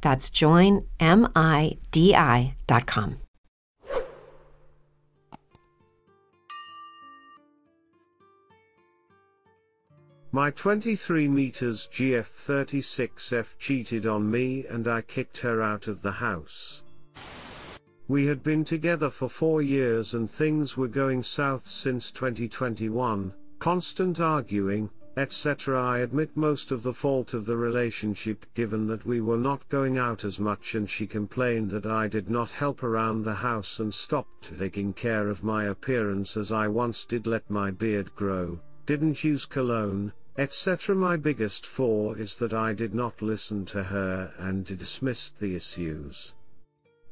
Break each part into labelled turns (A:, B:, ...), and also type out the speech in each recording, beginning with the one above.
A: That's joinmidi.com.
B: My 23 meters GF36F cheated on me and I kicked her out of the house. We had been together for four years and things were going south since 2021, constant arguing, etc. I admit most of the fault of the relationship given that we were not going out as much and she complained that I did not help around the house and stopped taking care of my appearance as I once did let my beard grow, didn't use cologne, etc. My biggest flaw is that I did not listen to her and dismissed the issues.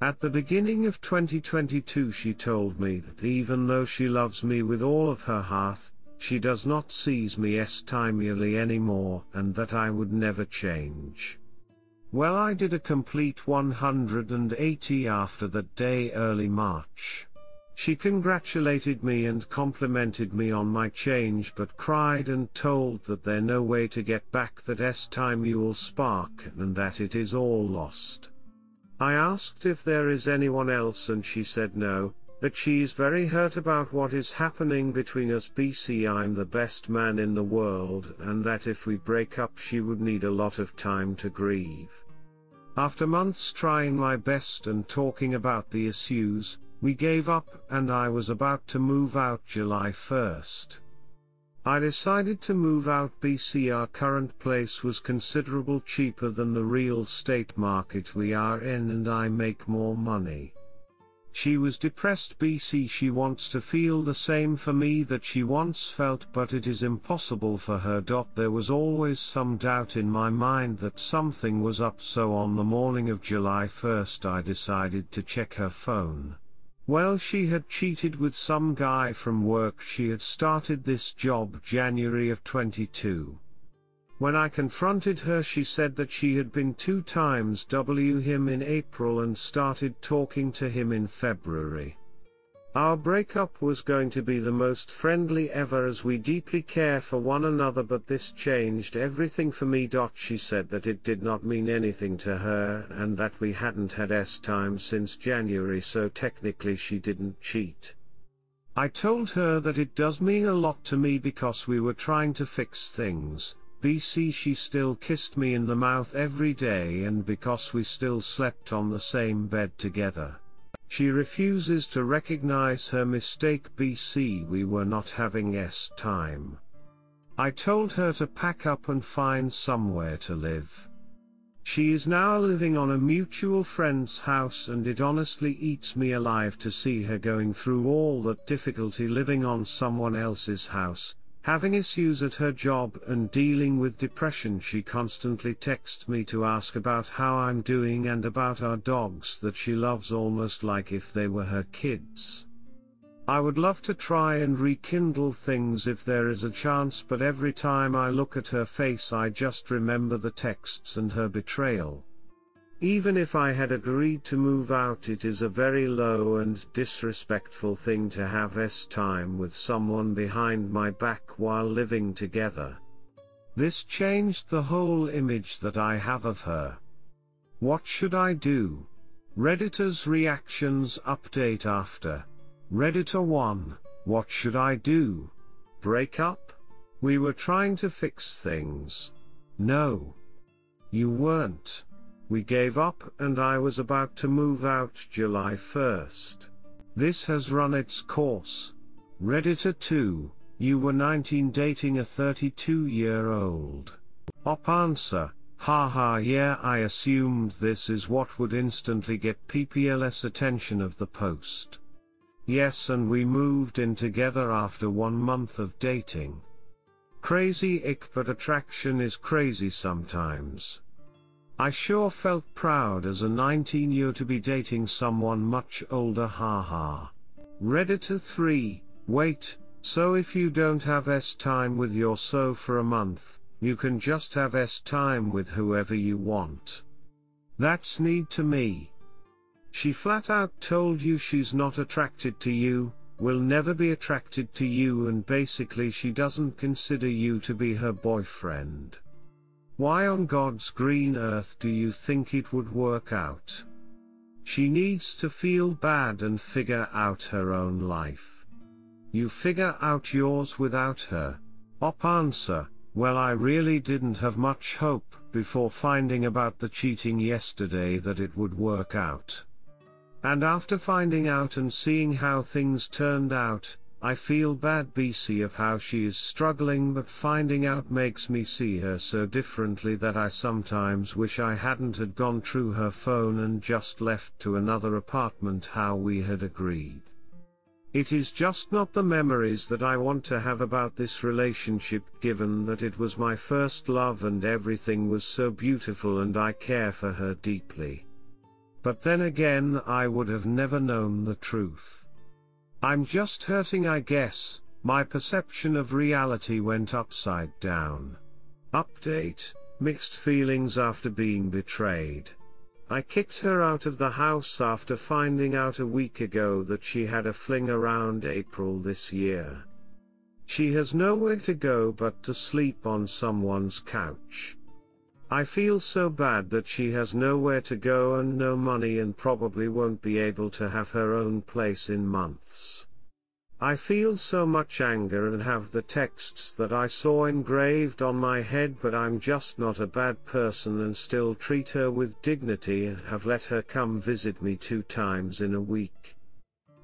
B: At the beginning of 2022 she told me that even though she loves me with all of her heart, she does not sees me estimately anymore and that I would never change. Well I did a complete 180 after that day early March. She congratulated me and complimented me on my change but cried and told that there no way to get back that S time spark and that it is all lost. I asked if there is anyone else and she said no, that she's very hurt about what is happening between us BC I'm the best man in the world and that if we break up she would need a lot of time to grieve. After months trying my best and talking about the issues, we gave up and I was about to move out July 1st. I decided to move out BC our current place was considerable cheaper than the real estate market we are in and I make more money. She was depressed BC she wants to feel the same for me that she once felt but it is impossible for her. There was always some doubt in my mind that something was up so on the morning of July 1st I decided to check her phone. Well she had cheated with some guy from work she had started this job January of 22. When I confronted her she said that she had been two times W him in April and started talking to him in February. Our breakup was going to be the most friendly ever as we deeply care for one another but this changed everything for me. She said that it did not mean anything to her and that we hadn't had S time since January so technically she didn't cheat. I told her that it does mean a lot to me because we were trying to fix things, BC she still kissed me in the mouth every day and because we still slept on the same bed together. She refuses to recognize her mistake BC we were not having S time. I told her to pack up and find somewhere to live. She is now living on a mutual friend's house and it honestly eats me alive to see her going through all that difficulty living on someone else's house, Having issues at her job and dealing with depression she constantly texts me to ask about how I'm doing and about our dogs that she loves almost like if they were her kids. I would love to try and rekindle things if there is a chance but every time I look at her face I just remember the texts and her betrayal. Even if I had agreed to move out it is a very low and disrespectful thing to have S time with someone behind my back while living together. This changed the whole image that I have of her. What should I do? Redditor's reactions update after. Redditor 1, what should I do? Break up? We were trying to fix things. No. You weren't. We gave up and I was about to move out July 1st. This has run its course. Redditor 2, you were 19 dating a 32 year old. Op answer, haha yeah I assumed this is what would instantly get PPLS attention of the post. Yes and we moved in together after one month of dating. Crazy ick but attraction is crazy sometimes. I sure felt proud as a 19 year to be dating someone much older haha. Redditor 3, wait, so if you don't have S time with your so for a month, you can just have S time with whoever you want. That's need to me. She flat out told you she's not attracted to you, will never be attracted to you and basically she doesn't consider you to be her boyfriend. Why on God's green earth do you think it would work out? She needs to feel bad and figure out her own life. You figure out yours without her. Op answer, well I really didn't have much hope before finding about the cheating yesterday that it would work out. And after finding out and seeing how things turned out, I feel bad BC of how she is struggling but finding out makes me see her so differently that I sometimes wish I hadn't had gone through her phone and just left to another apartment how we had agreed. It is just not the memories that I want to have about this relationship given that it was my first love and everything was so beautiful and I care for her deeply. But then again I would have never known the truth. I'm just hurting I guess, my perception of reality went upside down. Update, mixed feelings after being betrayed. I kicked her out of the house after finding out a week ago that she had a fling around April this year. She has nowhere to go but to sleep on someone's couch. I feel so bad that she has nowhere to go and no money and probably won't be able to have her own place in months. I feel so much anger and have the texts that I saw engraved on my head but I'm just not a bad person and still treat her with dignity and have let her come visit me two times in a week.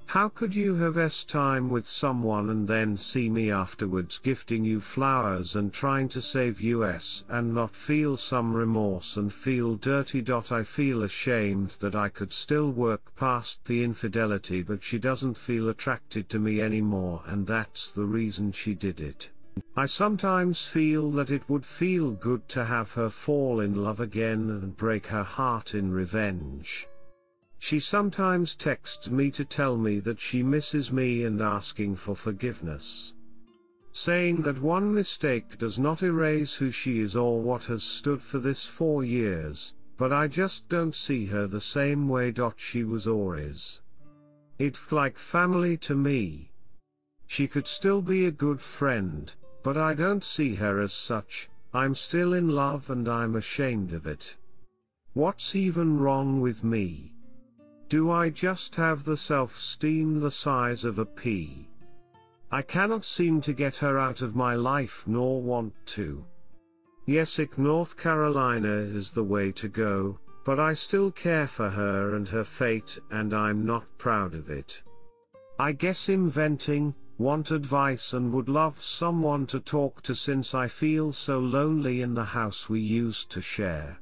B: How could you have S time with someone and then see me afterwards gifting you flowers and trying to save US and not feel some remorse and feel dirty. I feel ashamed that I could still work past the infidelity but she doesn't feel attracted to me anymore and that's the reason she did it. I sometimes feel that it would feel good to have her fall in love again and break her heart in revenge. She sometimes texts me to tell me that she misses me and asking for forgiveness. Saying that one mistake does not erase who she is or what has stood for this four years, but I just don't see her the same way. She was or is. It's like family to me. She could still be a good friend, but I don't see her as such, I'm still in love and I'm ashamed of it. What's even wrong with me? Do I just have the self-esteem the size of a pea? I cannot seem to get her out of my life nor want to. Yesick North Carolina is the way to go, but I still care for her and her fate and I'm not proud of it. I guess inventing, want advice and would love someone to talk to since I feel so lonely in the house we used to share.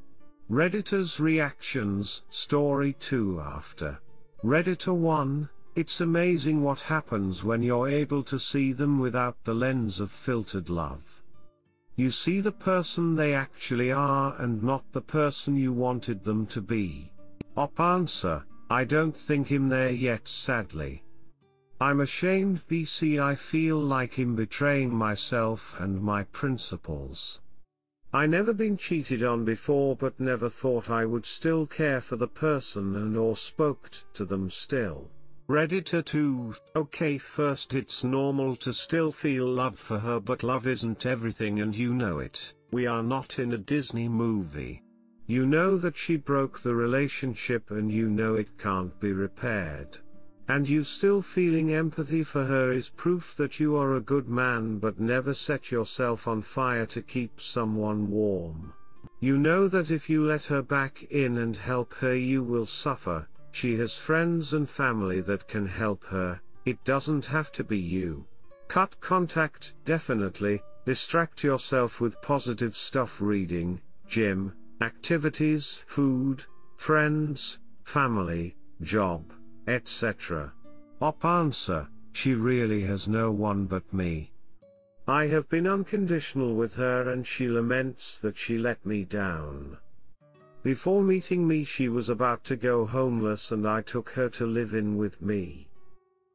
B: Redditor's reactions, story 2 after. Redditor 1, it's amazing what happens when you're able to see them without the lens of filtered love. You see the person they actually are and not the person you wanted them to be. Op answer, I don't think him there yet sadly. I'm ashamed BC I feel like I'm betraying myself and my principles. I never been cheated on before but never thought I would still care for the person and or spoke to them still. Redditor 2 Okay first it's normal to still feel love for her but love isn't everything and you know it, we are not in a Disney movie. You know that she broke the relationship and you know it can't be repaired. And you still feeling empathy for her is proof that you are a good man but never set yourself on fire to keep someone warm. You know that if you let her back in and help her you will suffer, she has friends and family that can help her, it doesn't have to be you. Cut contact, definitely, distract yourself with positive stuff reading, gym, activities, food, friends, family, job, etc. Op answer, she really has no one but me. I have been unconditional with her and she laments that she let me down. Before meeting me she was about to go homeless and I took her to live in with me.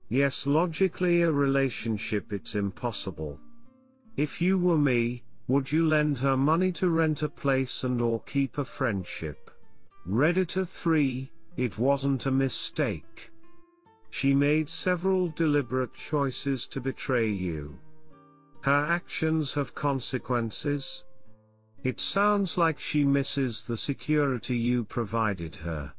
B: Yes logically a relationship it's impossible. If you were me, would you lend her money to rent a place and or keep a friendship? Redditor 3, it wasn't a mistake. She made several deliberate choices to betray you. Her actions have consequences. It sounds like she misses the security you provided her.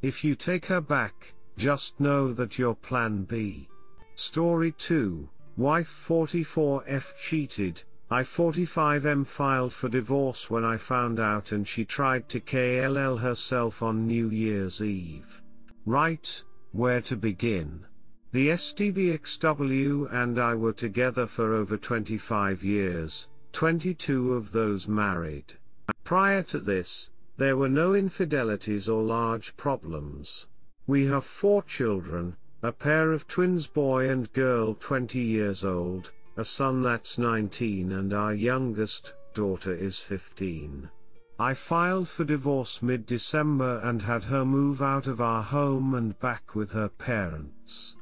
B: If you take her back, just know that your plan B. Story 2, wife 44F cheated, I 45M filed for divorce when I found out and she tried to KLL herself on New Year's Eve. Right, where to begin? The STBXW and I were together for over 25 years, 22 of those married. Prior to this, there were no infidelities or large problems. We have four children, a pair of twins boy and girl 20 years old, a son that's 19 and our youngest daughter is 15. I filed for divorce mid-December and had her move out of our home and back with her parents.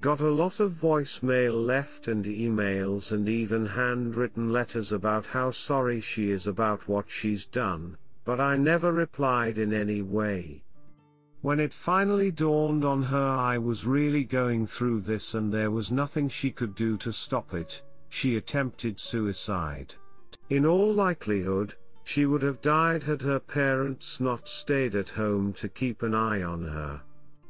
B: Got a lot of voicemail left and emails and even handwritten letters about how sorry she is about what she's done, but I never replied in any way. When it finally dawned on her I was really going through this and there was nothing she could do to stop it, she attempted suicide. In all likelihood, she would have died had her parents not stayed at home to keep an eye on her.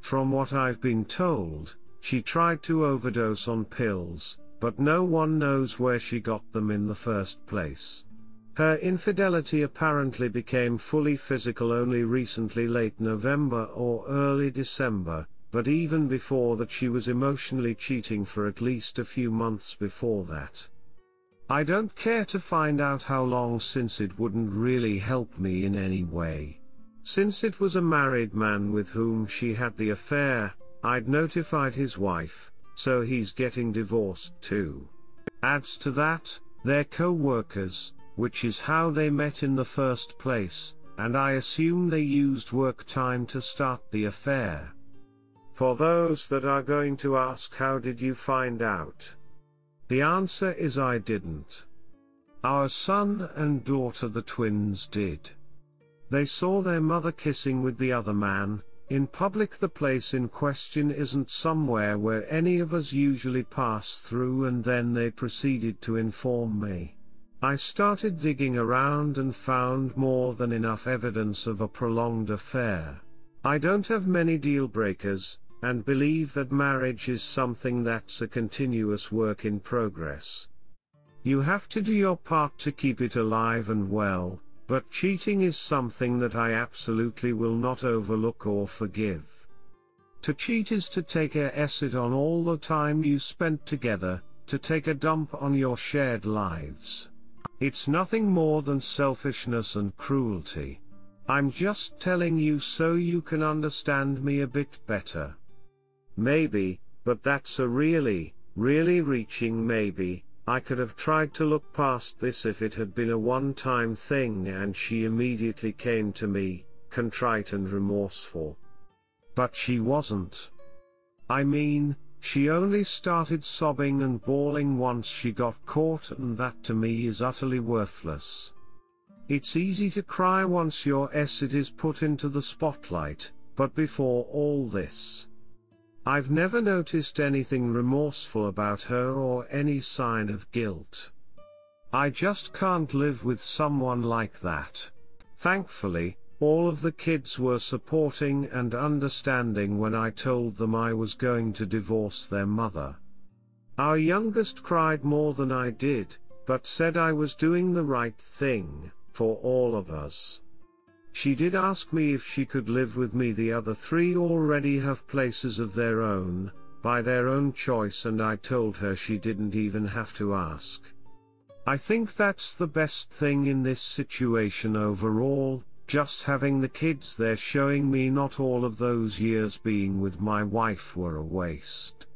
B: From what I've been told, she tried to overdose on pills, but no one knows where she got them in the first place. Her infidelity apparently became fully physical only recently late November or early December, but even before that she was emotionally cheating for at least a few months before that. I don't care to find out how long since it wouldn't really help me in any way. Since it was a married man with whom she had the affair, I'd notified his wife, so he's getting divorced too. Adds to that, they're co-workers, which is how they met in the first place, and I assume they used work time to start the affair. For those that are going to ask how did you find out? The answer is I didn't. Our son and daughter the twins did. They saw their mother kissing with the other man, in public the place in question isn't somewhere where any of us usually pass through and then they proceeded to inform me. I started digging around and found more than enough evidence of a prolonged affair. I don't have many deal breakers, and believe that marriage is something that's a continuous work in progress. You have to do your part to keep it alive and well, but cheating is something that I absolutely will not overlook or forgive. To cheat is to take a acid on all the time you spent together, to take a dump on your shared lives. It's nothing more than selfishness and cruelty. I'm just telling you so you can understand me a bit better. Maybe, but that's a really, really reaching maybe. I could have tried to look past this if it had been a one time thing and she immediately came to me, contrite and remorseful. But she wasn't. I mean, she only started sobbing and bawling once she got caught and that to me is utterly worthless. It's easy to cry once your acid is put into the spotlight, but before all this, I've never noticed anything remorseful about her or any sign of guilt. I just can't live with someone like that. Thankfully, all of the kids were supporting and understanding when I told them I was going to divorce their mother. Our youngest cried more than I did, but said I was doing the right thing, for all of us. She did ask me if she could live with me. The other three already have places of their own, by their own choice, and I told her she didn't even have to ask. I think that's the best thing in this situation overall, just having the kids there showing me not all of those years being with my wife were a waste.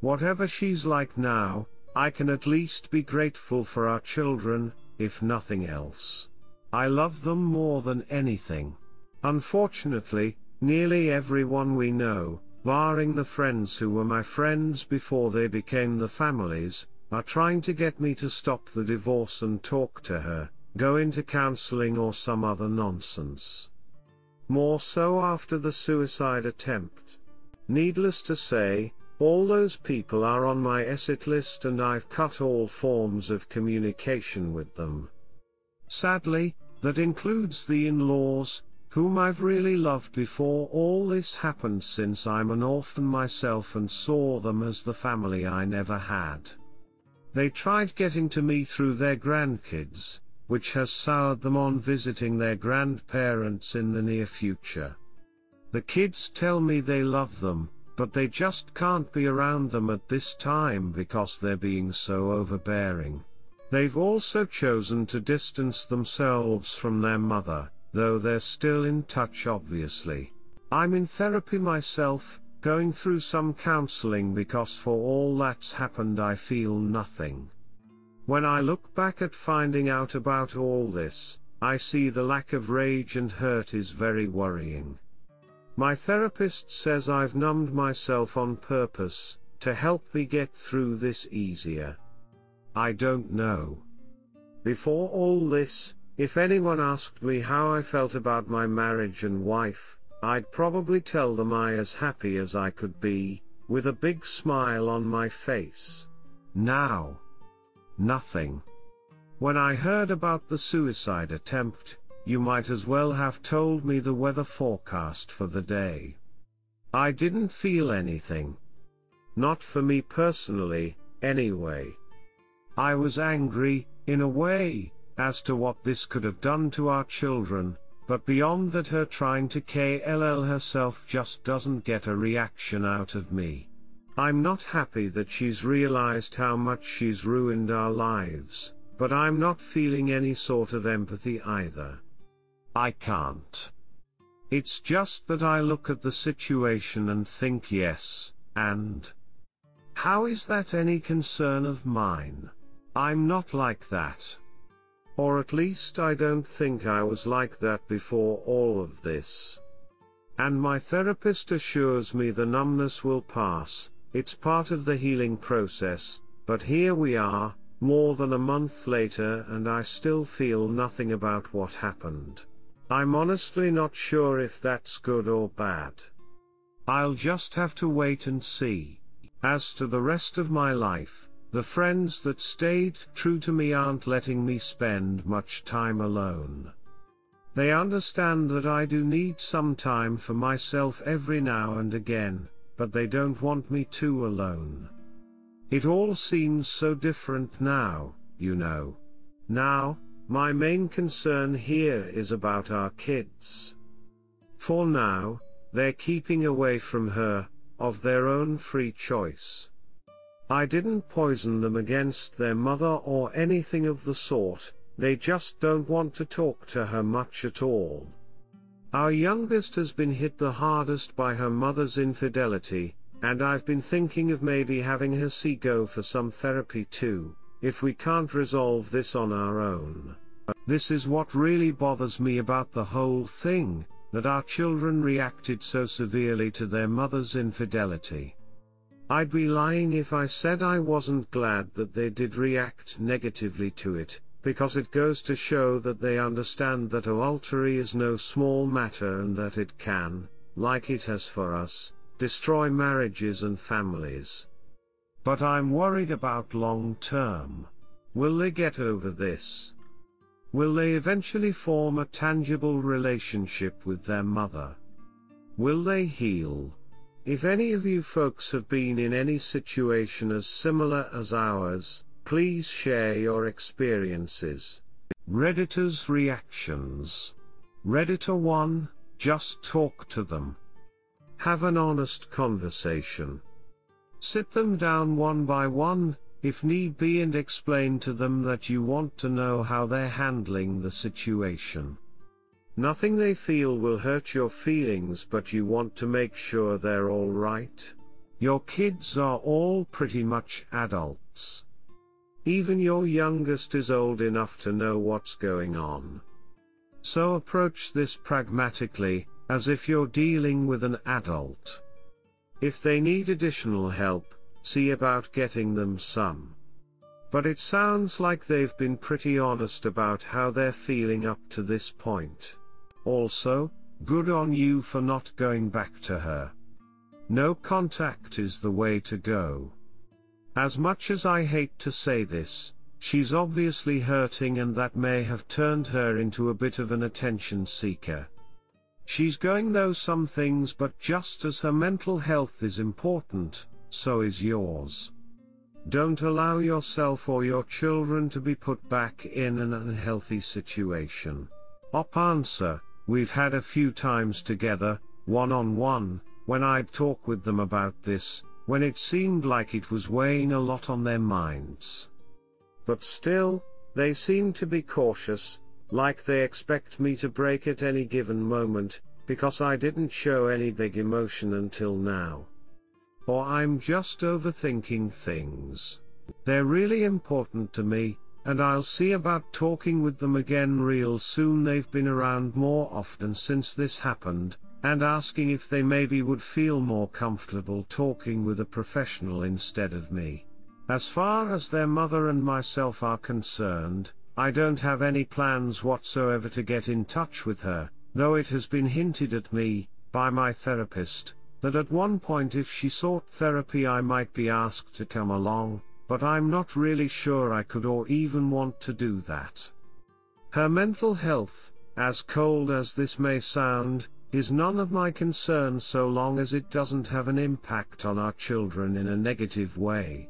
B: Whatever she's like now, I can at least be grateful for our children, if nothing else. I love them more than anything. Unfortunately, nearly everyone we know, barring the friends who were my friends before they became the families, are trying to get me to stop the divorce and talk to her, go into counseling or some other nonsense. More so after the suicide attempt. Needless to say, all those people are on my exit list and I've cut all forms of communication with them. Sadly, that includes the in-laws, whom I've really loved before all this happened since I'm an orphan myself and saw them as the family I never had. They tried getting to me through their grandkids, which has soured them on visiting their grandparents in the near future. The kids tell me they love them, but they just can't be around them at this time because they're being so overbearing. They've also chosen to distance themselves from their mother, though they're still in touch obviously. I'm in therapy myself, going through some counseling because for all that's happened I feel nothing. When I look back at finding out about all this, I see the lack of rage and hurt is very worrying. My therapist says I've numbed myself on purpose, to help me get through this easier. I don't know. Before all this, if anyone asked me how I felt about my marriage and wife, I'd probably tell them I as happy as I could be, with a big smile on my face. Now. Nothing. When I heard about the suicide attempt, you might as well have told me the weather forecast for the day. I didn't feel anything. Not for me personally, anyway. I was angry, in a way, as to what this could have done to our children, but beyond that her trying to KLL herself just doesn't get a reaction out of me. I'm not happy that she's realized how much she's ruined our lives, but I'm not feeling any sort of empathy either. I can't. It's just that I look at the situation and think yes, and how is that any concern of mine? I'm not like that. Or at least I don't think I was like that before all of this. And my therapist assures me the numbness will pass, it's part of the healing process, but here we are, more than a month later and I still feel nothing about what happened. I'm honestly not sure if that's good or bad. I'll just have to wait and see. As to the rest of my life, the friends that stayed true to me aren't letting me spend much time alone. They understand that I do need some time for myself every now and again, but they don't want me too alone. It all seems so different now, you know. Now, my main concern here is about our kids. For now, they're keeping away from her, of their own free choice. I didn't poison them against their mother or anything of the sort, they just don't want to talk to her much at all. Our youngest has been hit the hardest by her mother's infidelity, and I've been thinking of maybe having her see go for some therapy too, if we can't resolve this on our own. This is what really bothers me about the whole thing, that our children reacted so severely to their mother's infidelity. I'd be lying if I said I wasn't glad that they did react negatively to it, because it goes to show that they understand that adultery is no small matter and that it can, like it has for us, destroy marriages and families. But I'm worried about long term. Will they get over this? Will they eventually form a tangible relationship with their mother? Will they heal? If any of you folks have been in any situation as similar as ours, please share your experiences. Redditors reactions. Redditor 1, just talk to them. Have an honest conversation. Sit them down one by one, if need be and explain to them that you want to know how they're handling the situation. Nothing they feel will hurt your feelings but you want to make sure they're alright. Your kids are all pretty much adults. Even your youngest is old enough to know what's going on. So approach this pragmatically, as if you're dealing with an adult. If they need additional help, see about getting them some. But it sounds like they've been pretty honest about how they're feeling up to this point. Also, good on you for not going back to her. No contact is the way to go. As much as I hate to say this, she's obviously hurting and that may have turned her into a bit of an attention seeker. She's going though some things but just as her mental health is important, so is yours. Don't allow yourself or your children to be put back in an unhealthy situation. Op answer, we've had a few times together, one on one, when I'd talk with them about this, when it seemed like it was weighing a lot on their minds. But still, they seem to be cautious, like they expect me to break at any given moment, because I didn't show any big emotion until now. Or I'm just overthinking things. They're really important to me, and I'll see about talking with them again real soon. They've been around more often since this happened, and asking if they maybe would feel more comfortable talking with a professional instead of me. As far as their mother and myself are concerned, I don't have any plans whatsoever to get in touch with her, though it has been hinted at me, by my therapist, that at one point if she sought therapy I might be asked to come along, but I'm not really sure I could or even want to do that. Her mental health, as cold as this may sound, is none of my concern so long as it doesn't have an impact on our children in a negative way.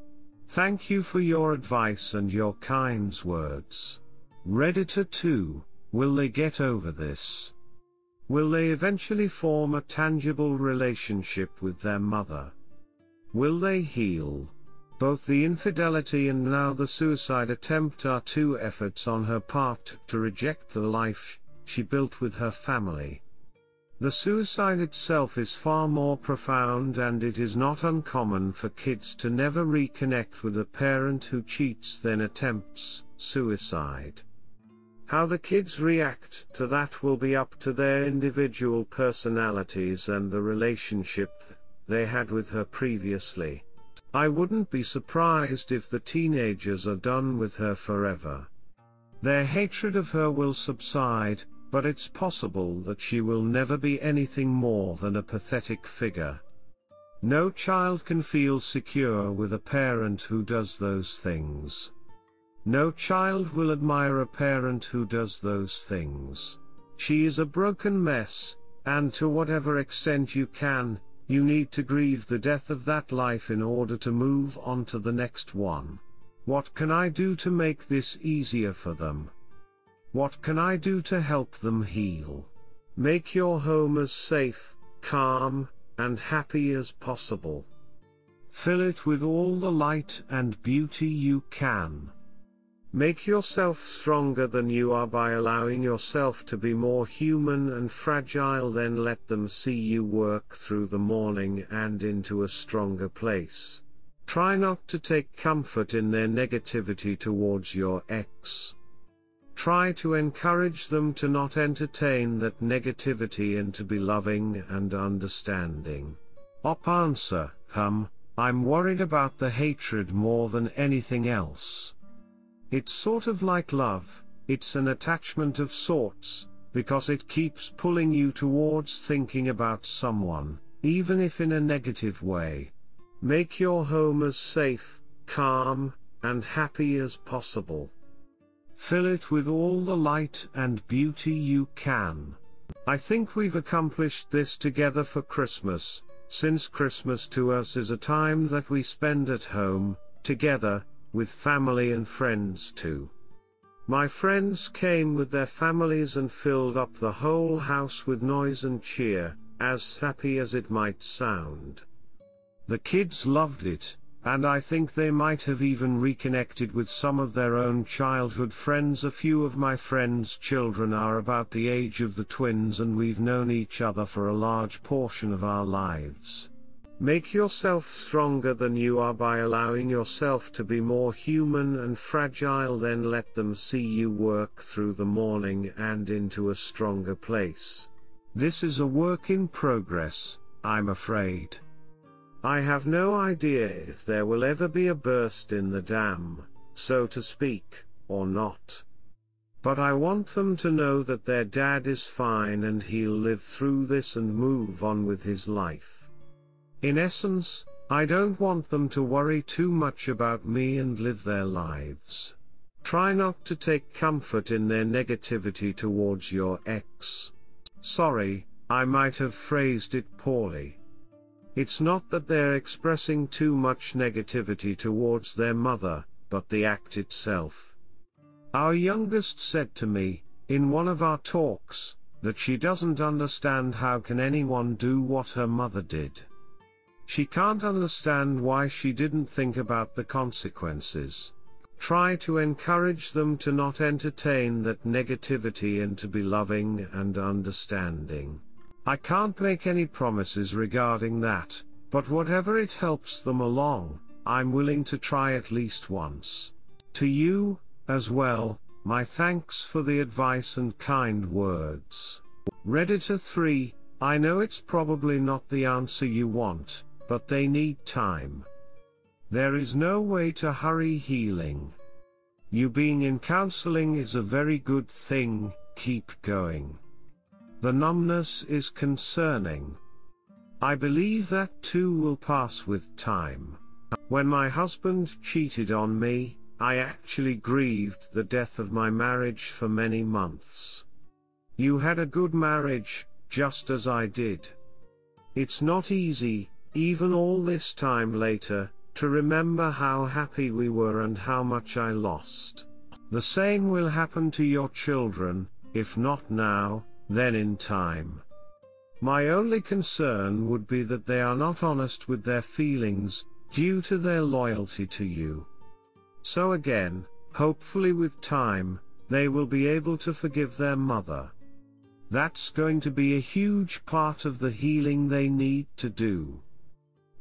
B: Thank you for your advice and your kind words. Redditor 2, will they get over this? Will they eventually form a tangible relationship with their mother? Will they heal? Both the infidelity and now the suicide attempt are two efforts on her part to reject the life she built with her family. The suicide itself is far more profound and it is not uncommon for kids to never reconnect with a parent who cheats then attempts suicide. How the kids react to that will be up to their individual personalities and the relationship they had with her previously. I wouldn't be surprised if the teenagers are done with her forever. Their hatred of her will subside, but it's possible that she will never be anything more than a pathetic figure. No child can feel secure with a parent who does those things. No child will admire a parent who does those things. She is a broken mess, and to whatever extent you can, you need to grieve the death of that life in order to move on to the next one. What can I do to make this easier for them? What can I do to help them heal? Make your home as safe, calm, and happy as possible. Fill it with all the light and beauty you can. Make yourself stronger than you are by allowing yourself to be more human and fragile then let them see you work through the morning and into a stronger place. Try not to take comfort in their negativity towards your ex. Try to encourage them to not entertain that negativity and to be loving and understanding. Op answer, hum, I'm worried about the hatred more than anything else. It's sort of like love, it's an attachment of sorts, because it keeps pulling you towards thinking about someone, even if in a negative way. Make your home as safe, calm, and happy as possible. Fill it with all the light and beauty you can. I think we've accomplished this together for Christmas, since Christmas to us is a time that we spend at home, together, with family and friends too. My friends came with their families and filled up the whole house with noise and cheer, as happy as it might sound. The kids loved it, and I think they might have even reconnected with some of their own childhood friends. A few of my friends' children are about the age of the twins and we've known each other for a large portion of our lives. Make yourself stronger than you are by allowing yourself to be more human and fragile then let them see you work through the morning and into a stronger place. This is a work in progress, I'm afraid. I have no idea if there will ever be a burst in the dam, so to speak, or not. But I want them to know that their dad is fine and he'll live through this and move on with his life. In essence, I don't want them to worry too much about me and live their lives. Try not to take comfort in their negativity towards your ex. Sorry, I might have phrased it poorly. It's not that they're expressing too much negativity towards their mother, but the act itself. Our youngest said to me, in one of our talks, that she doesn't understand how can anyone do what her mother did. She can't understand why she didn't think about the consequences. Try to encourage them to not entertain that negativity and to be loving and understanding. I can't make any promises regarding that, but whatever it helps them along, I'm willing to try at least once. To you, as well, my thanks for the advice and kind words. Redditor 3, I know it's probably not the answer you want, but they need time. There is no way to hurry healing. You being in counseling is a very good thing, keep going. The numbness is concerning. I believe that too will pass with time. When my husband cheated on me, I actually grieved the death of my marriage for many months. You had a good marriage, just as I did. It's not easy, even all this time later, to remember how happy we were and how much I lost. The same will happen to your children, if not now, then in time. My only concern would be that they are not honest with their feelings, due to their loyalty to you. So again, hopefully with time, they will be able to forgive their mother. That's going to be a huge part of the healing they need to do.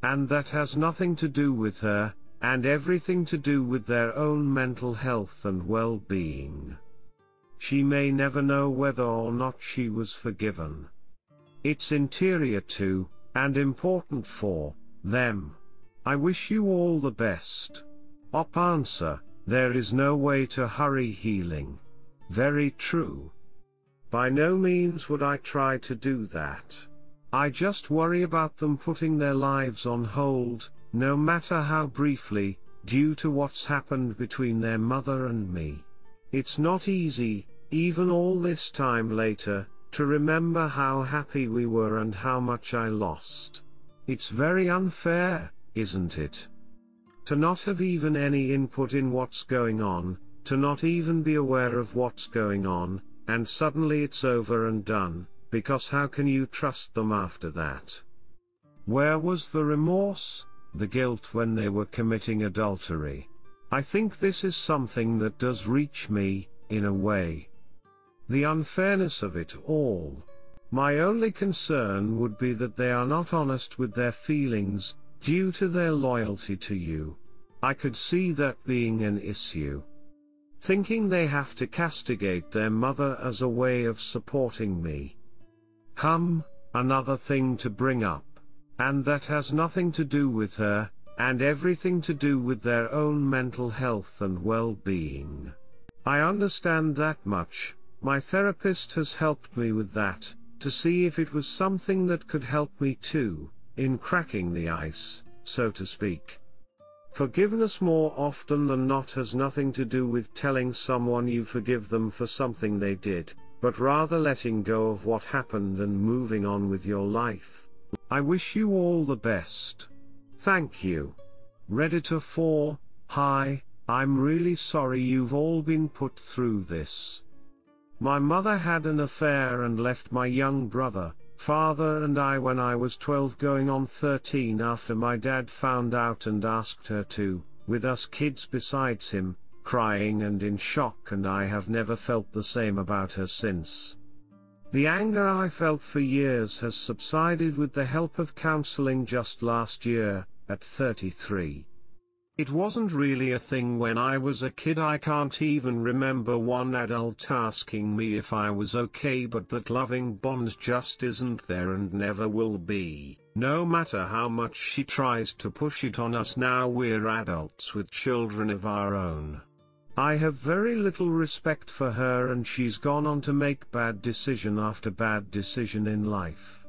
B: And that has nothing to do with her, and everything to do with their own mental health and well-being. She may never know whether or not she was forgiven. It's interior to, and important for, them. I wish you all the best. Op answer, there is no way to hurry healing. Very true. By no means would I try to do that. I just worry about them putting their lives on hold, no matter how briefly, due to what's happened between their mother and me. It's not easy, even all this time later, to remember how happy we were and how much I lost. It's very unfair, isn't it? To not have even any input in what's going on, to not even be aware of what's going on, and suddenly it's over and done, because how can you trust them after that? Where was the remorse, the guilt when they were committing adultery? I think this is something that does reach me, in a way. The unfairness of it all. My only concern would be that they are not honest with their feelings, due to their loyalty to you. I could see that being an issue. Thinking they have to castigate their mother as a way of supporting me. Hum, another thing to bring up. And that has nothing to do with her, and everything to do with their own mental health and well-being. I understand that much, my therapist has helped me with that, to see if it was something that could help me too, in cracking the ice, so to speak. Forgiveness more often than not has nothing to do with telling someone you forgive them for something they did, but rather letting go of what happened and moving on with your life. I wish you all the best. Thank you. Redditor 4, hi, I'm really sorry you've all been put through this. My mother had an affair and left my young brother, father and I when I was 12 going on 13 after my dad found out and asked her to, with us kids besides him, crying and in shock and I have never felt the same about her since. The anger I felt for years has subsided with the help of counseling just last year, at 33. It wasn't really a thing when I was a kid I can't even remember one adult asking me if I was okay but that loving bond just isn't there and never will be, no matter how much she tries to push it on us now we're adults with children of our own. I have very little respect for her and she's gone on to make bad decision after bad decision in life.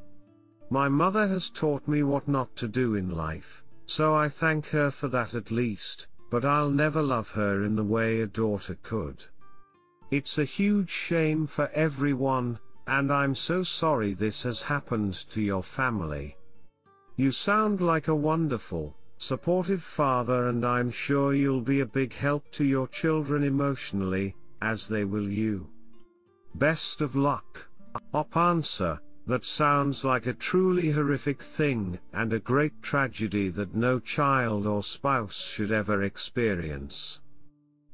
B: My mother has taught me what not to do in life, so I thank her for that at least, but I'll never love her in the way a daughter could. It's a huge shame for everyone, and I'm so sorry this has happened to your family. You sound like a wonderful, supportive father and I'm sure you'll be a big help to your children emotionally, as they will you. Best of luck. Op answer, that sounds like a truly horrific thing and a great tragedy that no child or spouse should ever experience.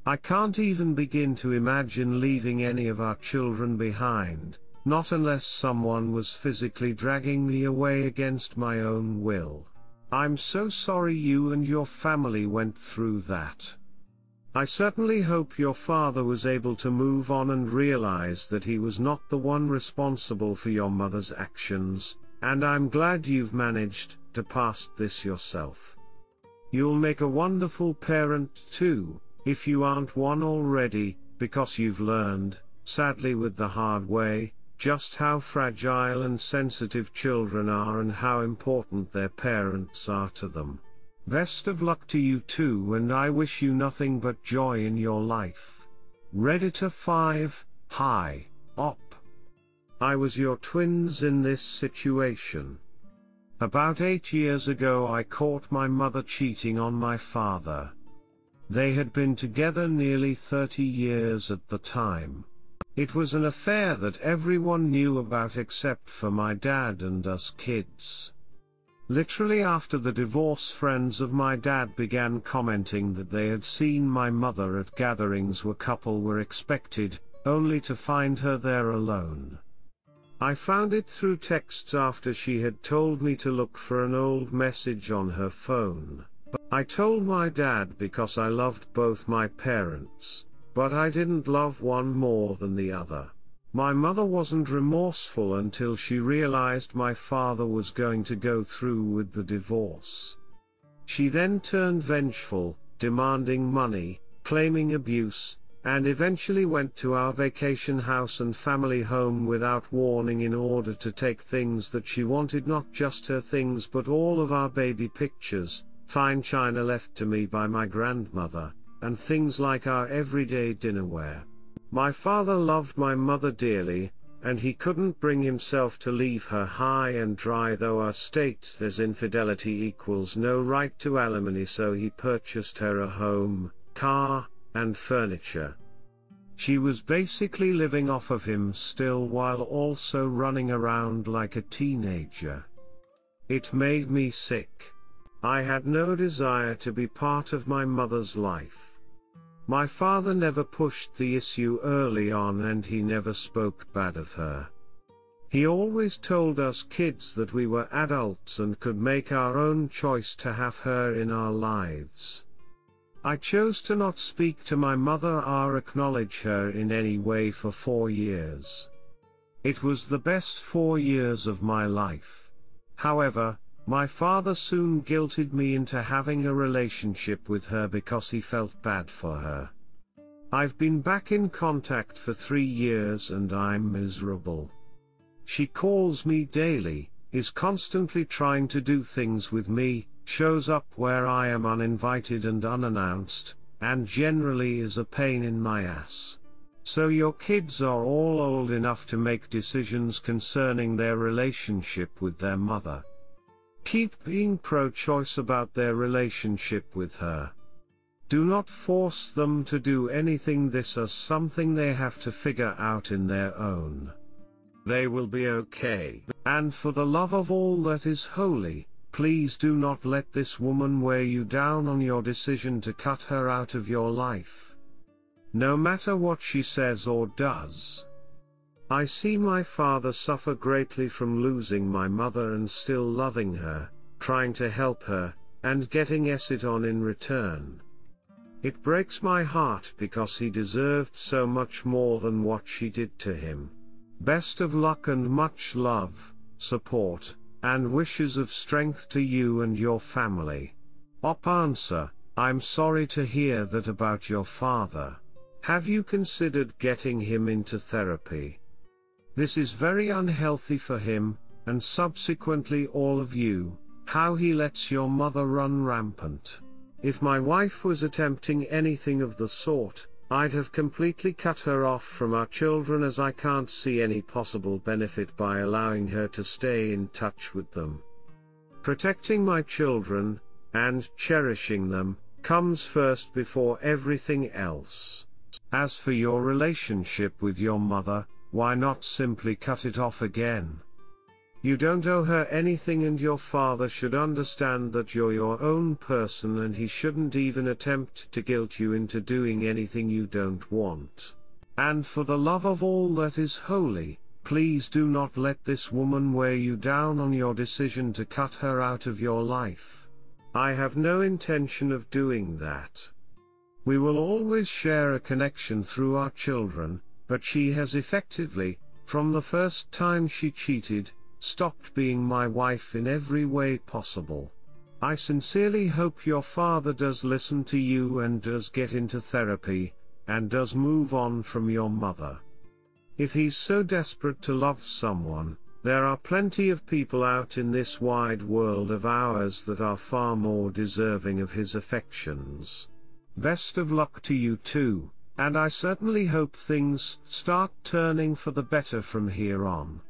B: I can't even begin to imagine leaving any of our children behind, not unless someone was physically dragging me away against my own will. I'm so sorry you and your family went through that. I certainly hope your father was able to move on and realize that he was not the one responsible for your mother's actions, and I'm glad you've managed to pass this yourself. You'll make a wonderful parent too, if you aren't one already, because you've learned, sadly with the hard way, just how fragile and sensitive children are and how important their parents are to them. Best of luck to you too and I wish you nothing but joy in your life. Redditor 5, Hi, Op. I was your twins in this situation. About eight years ago I caught my mother cheating on my father. They had been together nearly 30 years at the time. It was an affair that everyone knew about except for my dad and us kids. Literally after the divorce friends of my dad began commenting that they had seen my mother at gatherings where couple were expected, only to find her there alone. I found it through texts after she had told me to look for an old message on her phone. I told my dad because I loved both my parents. But I didn't love one more than the other. My mother wasn't remorseful until she realized my father was going to go through with the divorce. She then turned vengeful, demanding money, claiming abuse, and eventually went to our vacation house and family home without warning in order to take things that she wanted not just her things but all of our baby pictures, fine china left to me by my grandmother, and things like our everyday dinnerware. My father loved my mother dearly, and he couldn't bring himself to leave her high and dry though our state as infidelity equals no right to alimony so he purchased her a home, car, and furniture. She was basically living off of him still while also running around like a teenager. It made me sick. I had no desire to be part of my mother's life. My father never pushed the issue early on and he never spoke bad of her. He always told us kids that we were adults and could make our own choice to have her in our lives. I chose to not speak to my mother or acknowledge her in any way for four years. It was the best four years of my life. However, my father soon guilted me into having a relationship with her because he felt bad for her. I've been back in contact for three years and I'm miserable. She calls me daily, is constantly trying to do things with me, shows up where I am uninvited and unannounced, and generally is a pain in my ass. So your kids are all old enough to make decisions concerning their relationship with their mother. Keep being pro-choice about their relationship with her. Do not force them to do anything this as something they have to figure out in their own. They will be okay. And for the love of all that is holy, please do not let this woman wear you down on your decision to cut her out of your life. No matter what she says or does. I see my father suffer greatly from losing my mother and still loving her, trying to help her, and getting acid on in return. It breaks my heart because he deserved so much more than what she did to him. Best of luck and much love, support, and wishes of strength to you and your family. Op answer, I'm sorry to hear that about your father. Have you considered getting him into therapy? This is very unhealthy for him, and subsequently all of you, how he lets your mother run rampant. If my wife was attempting anything of the sort, I'd have completely cut her off from our children as I can't see any possible benefit by allowing her to stay in touch with them. Protecting my children, and cherishing them, comes first before everything else. As for your relationship with your mother, why not simply cut it off again? You don't owe her anything and your father should understand that you're your own person and he shouldn't even attempt to guilt you into doing anything you don't want. And for the love of all that is holy, please do not let this woman wear you down on your decision to cut her out of your life. I have no intention of doing that. We will always share a connection through our children, but she has effectively, from the first time she cheated, stopped being my wife in every way possible. I sincerely hope your father does listen to you and does get into therapy, and does move on from your mother. If he's so desperate to love someone, there are plenty of people out in this wide world of ours that are far more deserving of his affections. Best of luck to you too, and I certainly hope things start turning for the better from here on.